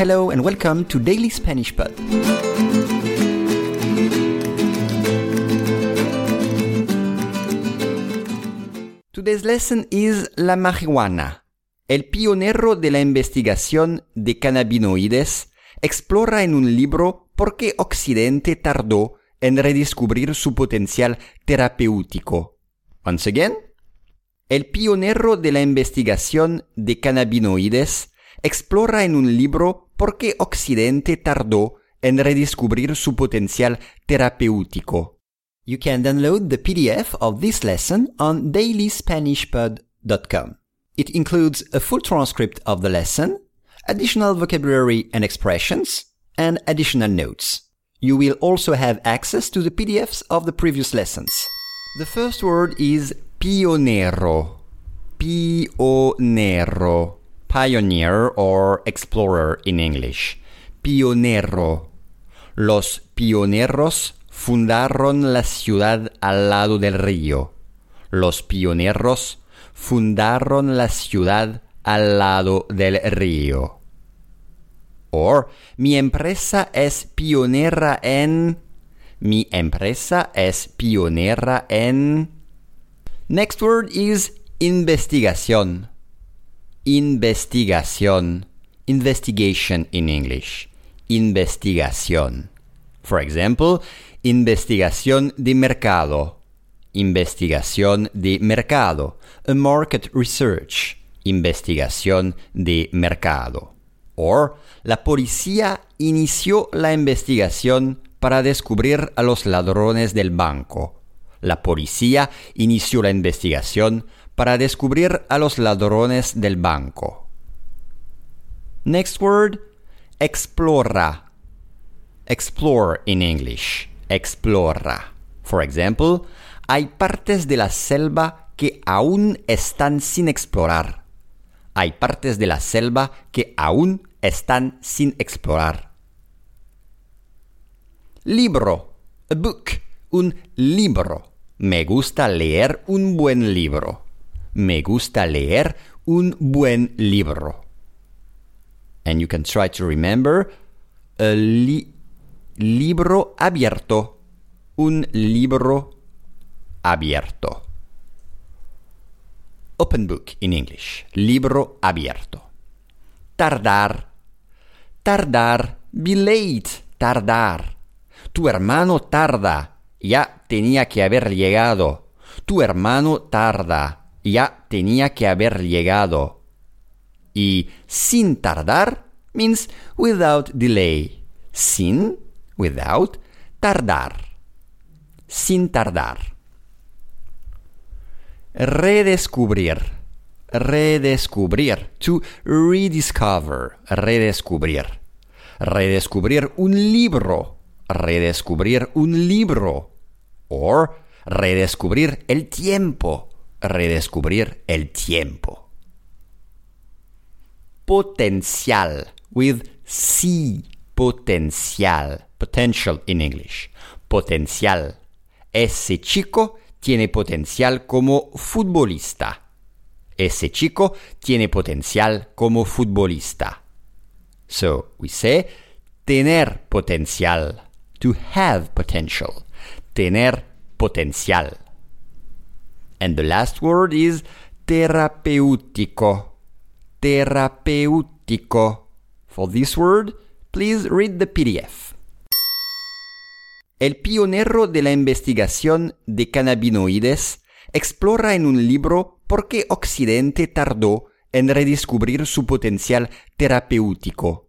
Hello and welcome to Daily Spanish Pod. Today's lesson is la marihuana. El pionero de la investigación de cannabinoides explora en un libro por qué Occidente tardó en redescubrir su potencial terapéutico. Once again. El pionero de la investigación de cannabinoides explora en un libro por qué Occidente tardó en redescubrir su potencial terapéutico. You can download the PDF of this lesson on dailyspanishpod.com. It includes a full transcript of the lesson, additional vocabulary and expressions, and additional notes. You will also have access to the PDFs of the previous lessons. The first word is pionero. Pionero. Pioneer or explorer in English. Pionero. Los pioneros fundaron la ciudad al lado del río. Los pioneros fundaron la ciudad al lado del río. Or, mi empresa es pionera en... Mi empresa es pionera en... Next word is investigación. Investigación. Investigation in English. Investigación. For example, investigación de mercado. Investigación de mercado. A market research. Investigación de mercado. Or, la policía inició la investigación para descubrir a los ladrones del banco. La policía inició la investigación para descubrir a los ladrones del banco. Next word, explora. Explore in English. Explora. For example, hay partes de la selva que aún están sin explorar. Hay partes de la selva que aún están sin explorar. Libro. A book. Un libro. Me gusta leer un buen libro. Me gusta leer un buen libro. And you can try to remember a libro abierto. Un libro abierto. Open book in English. Libro abierto. Tardar. Tardar. Be late. Tardar. Tu hermano tarda. Ya tenía que haber llegado. Tu hermano tarda. Ya tenía que haber llegado. Y sin tardar means without delay. Sin, without, tardar. Sin tardar. Redescubrir. Redescubrir. To rediscover. Redescubrir. Redescubrir un libro. Redescubrir un libro. Or redescubrir el tiempo. Redescubrir el tiempo. Potencial. With C. Potencial. Potential in English. Potencial. Ese chico tiene potencial como futbolista. Ese chico tiene potencial como futbolista. So, we say tener potencial. To have potential. Tener potencial. And the last word is terapéutico. Terapéutico. For this word, please read the PDF. El pionero de la investigación de cannabinoides explora en un libro por qué Occidente tardó en redescubrir su potencial terapéutico.